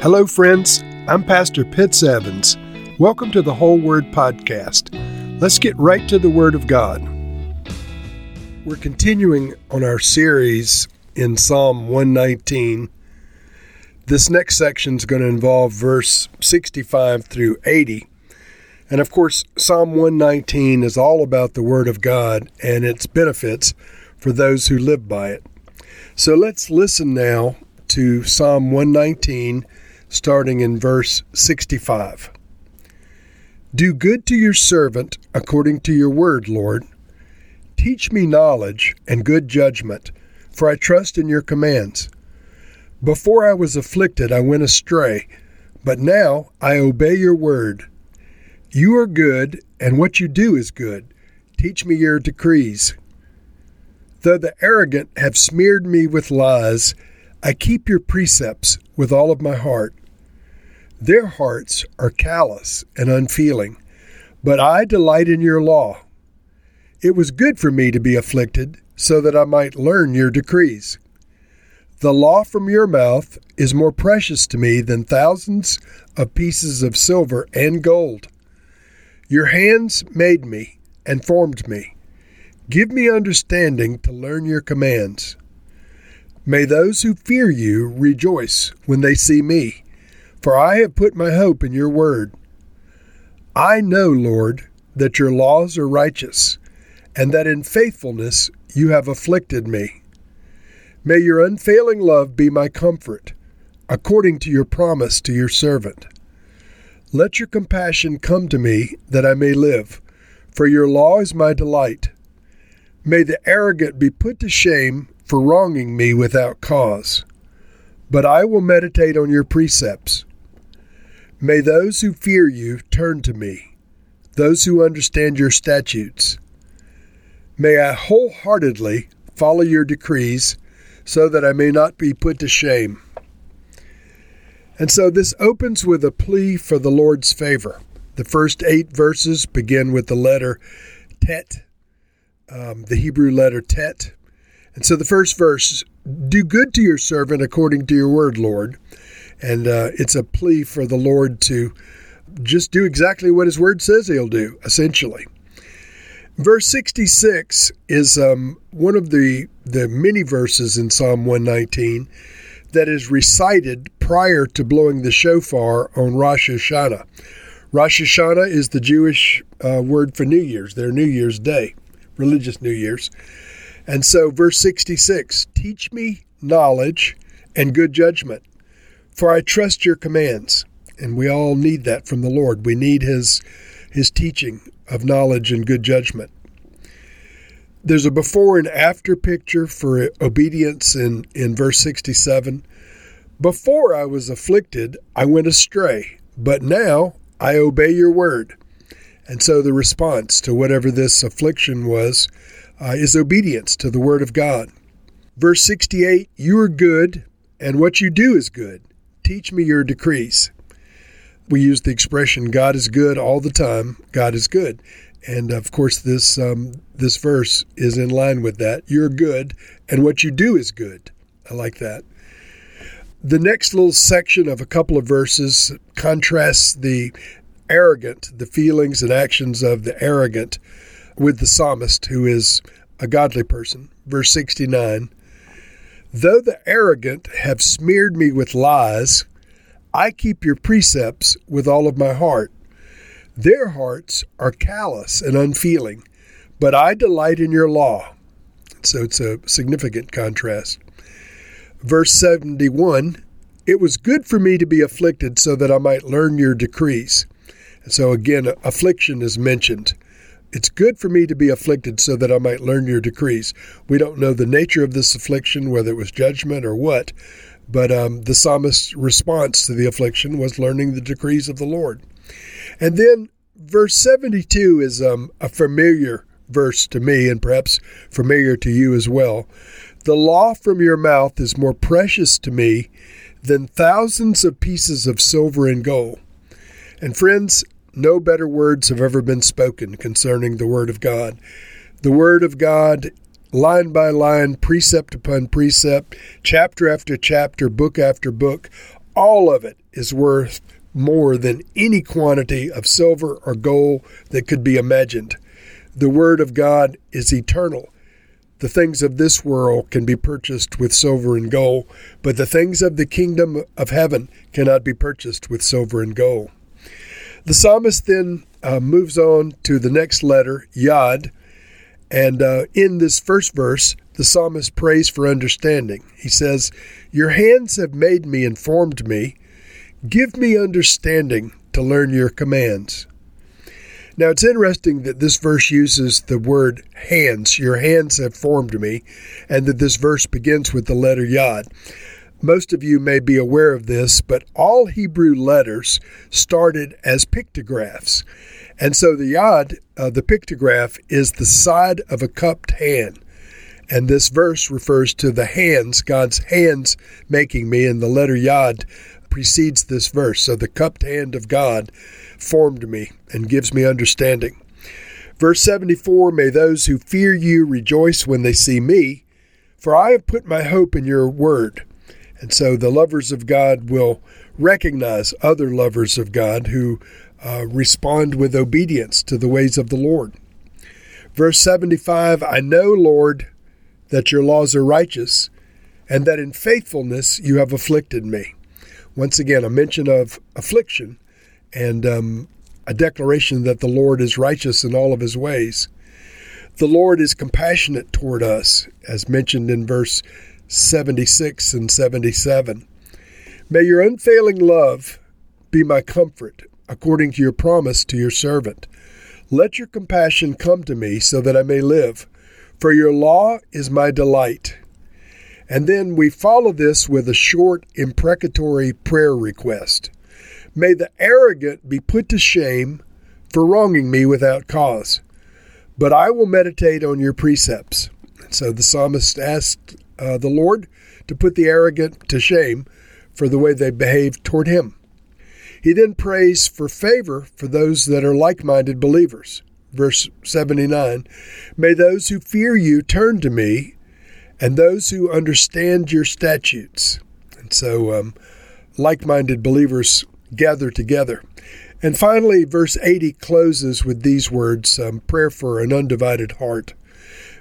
Hello, friends. I'm Pastor Pitts Evans. Welcome to the Whole Word Podcast. Let's get right to the Word of God. We're continuing on our series in Psalm 119. This next section is going to involve verse 65 through 80. And of course, Psalm 119 is all about the Word of God and its benefits for those who live by it. So let's listen now to Psalm 119 starting in verse 65. Do good to your servant according to your word, Lord. Teach me knowledge and good judgment, for I trust in your commands. Before I was afflicted, I went astray, but now I obey your word. You are good, and what you do is good. Teach me your decrees. Though the arrogant have smeared me with lies, I keep your precepts with all of my heart. Their hearts are callous and unfeeling, but I delight in your law. It was good for me to be afflicted, so that I might learn your decrees. The law from your mouth is more precious to me than thousands of pieces of silver and gold. Your hands made me and formed me. Give me understanding to learn your commands. May those who fear you rejoice when they see me for I have put my hope in your word. I know, Lord, that your laws are righteous, and that in faithfulness you have afflicted me. May your unfailing love be my comfort, according to your promise to your servant. Let your compassion come to me that I may live, for your law is my delight. May the arrogant be put to shame for wronging me without cause. But I will meditate on your precepts. May those who fear you turn to me, those who understand your statutes. May I wholeheartedly follow your decrees so that I may not be put to shame. And so this opens with a plea for the Lord's favor. The first eight verses begin with the letter Tet, um, the Hebrew letter Tet. And so the first verse Do good to your servant according to your word, Lord. And uh, it's a plea for the Lord to just do exactly what His Word says He'll do, essentially. Verse 66 is um, one of the, the many verses in Psalm 119 that is recited prior to blowing the shofar on Rosh Hashanah. Rosh Hashanah is the Jewish uh, word for New Year's, their New Year's Day, religious New Year's. And so, verse 66 Teach me knowledge and good judgment, for I trust your commands. And we all need that from the Lord. We need his his teaching of knowledge and good judgment. There's a before and after picture for obedience in, in verse 67. Before I was afflicted, I went astray, but now I obey your word. And so the response to whatever this affliction was uh, is obedience to the word of God. Verse 68 You are good, and what you do is good. Teach me your decrees. We use the expression God is good all the time. God is good. And of course, this um, this verse is in line with that. You're good, and what you do is good. I like that. The next little section of a couple of verses contrasts the arrogant, the feelings and actions of the arrogant, with the psalmist, who is a godly person. Verse 69 Though the arrogant have smeared me with lies, I keep your precepts with all of my heart. Their hearts are callous and unfeeling, but I delight in your law. So it's a significant contrast. Verse 71 It was good for me to be afflicted so that I might learn your decrees. And so again, affliction is mentioned. It's good for me to be afflicted so that I might learn your decrees. We don't know the nature of this affliction, whether it was judgment or what, but um, the psalmist's response to the affliction was learning the decrees of the Lord. And then verse 72 is um, a familiar verse to me and perhaps familiar to you as well. The law from your mouth is more precious to me than thousands of pieces of silver and gold. And friends, no better words have ever been spoken concerning the Word of God. The Word of God, line by line, precept upon precept, chapter after chapter, book after book, all of it is worth more than any quantity of silver or gold that could be imagined. The Word of God is eternal. The things of this world can be purchased with silver and gold, but the things of the kingdom of heaven cannot be purchased with silver and gold. The psalmist then uh, moves on to the next letter, Yod, and uh, in this first verse, the psalmist prays for understanding. He says, Your hands have made me informed me. Give me understanding to learn your commands. Now it's interesting that this verse uses the word hands. Your hands have formed me, and that this verse begins with the letter Yod. Most of you may be aware of this, but all Hebrew letters started as pictographs. And so the Yod, uh, the pictograph, is the side of a cupped hand. And this verse refers to the hands, God's hands making me, and the letter Yod precedes this verse. So the cupped hand of God formed me and gives me understanding. Verse 74 May those who fear you rejoice when they see me, for I have put my hope in your word. And so the lovers of God will recognize other lovers of God who uh, respond with obedience to the ways of the Lord. Verse 75 I know, Lord, that your laws are righteous, and that in faithfulness you have afflicted me. Once again, a mention of affliction and um, a declaration that the Lord is righteous in all of his ways. The Lord is compassionate toward us, as mentioned in verse 76 and 77. May your unfailing love be my comfort, according to your promise to your servant. Let your compassion come to me so that I may live, for your law is my delight. And then we follow this with a short imprecatory prayer request. May the arrogant be put to shame for wronging me without cause, but I will meditate on your precepts. So the psalmist asked uh, the Lord to put the arrogant to shame for the way they behaved toward him. He then prays for favor for those that are like minded believers. Verse 79 May those who fear you turn to me, and those who understand your statutes. And so, um, like minded believers gather together. And finally, verse 80 closes with these words um, prayer for an undivided heart.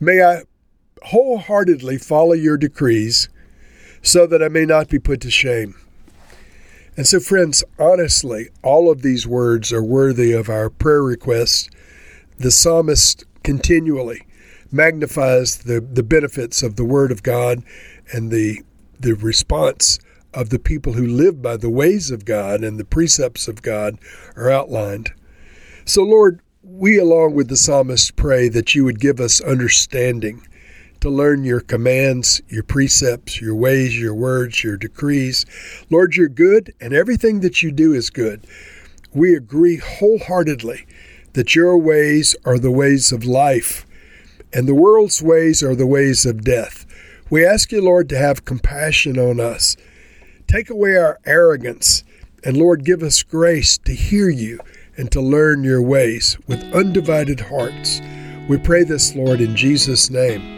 May I wholeheartedly follow your decrees so that I may not be put to shame. And so, friends, honestly, all of these words are worthy of our prayer requests. The psalmist continually magnifies the, the benefits of the Word of God and the, the response of the people who live by the ways of God and the precepts of God are outlined. So, Lord, we, along with the psalmist, pray that you would give us understanding to learn your commands, your precepts, your ways, your words, your decrees. Lord, you're good, and everything that you do is good. We agree wholeheartedly that your ways are the ways of life, and the world's ways are the ways of death. We ask you, Lord, to have compassion on us. Take away our arrogance, and Lord, give us grace to hear you and to learn your ways with undivided hearts. We pray this, Lord, in Jesus' name.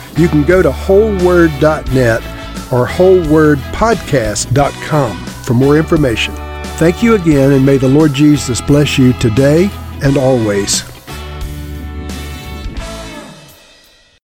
you can go to wholeword.net or wholewordpodcast.com for more information. Thank you again, and may the Lord Jesus bless you today and always.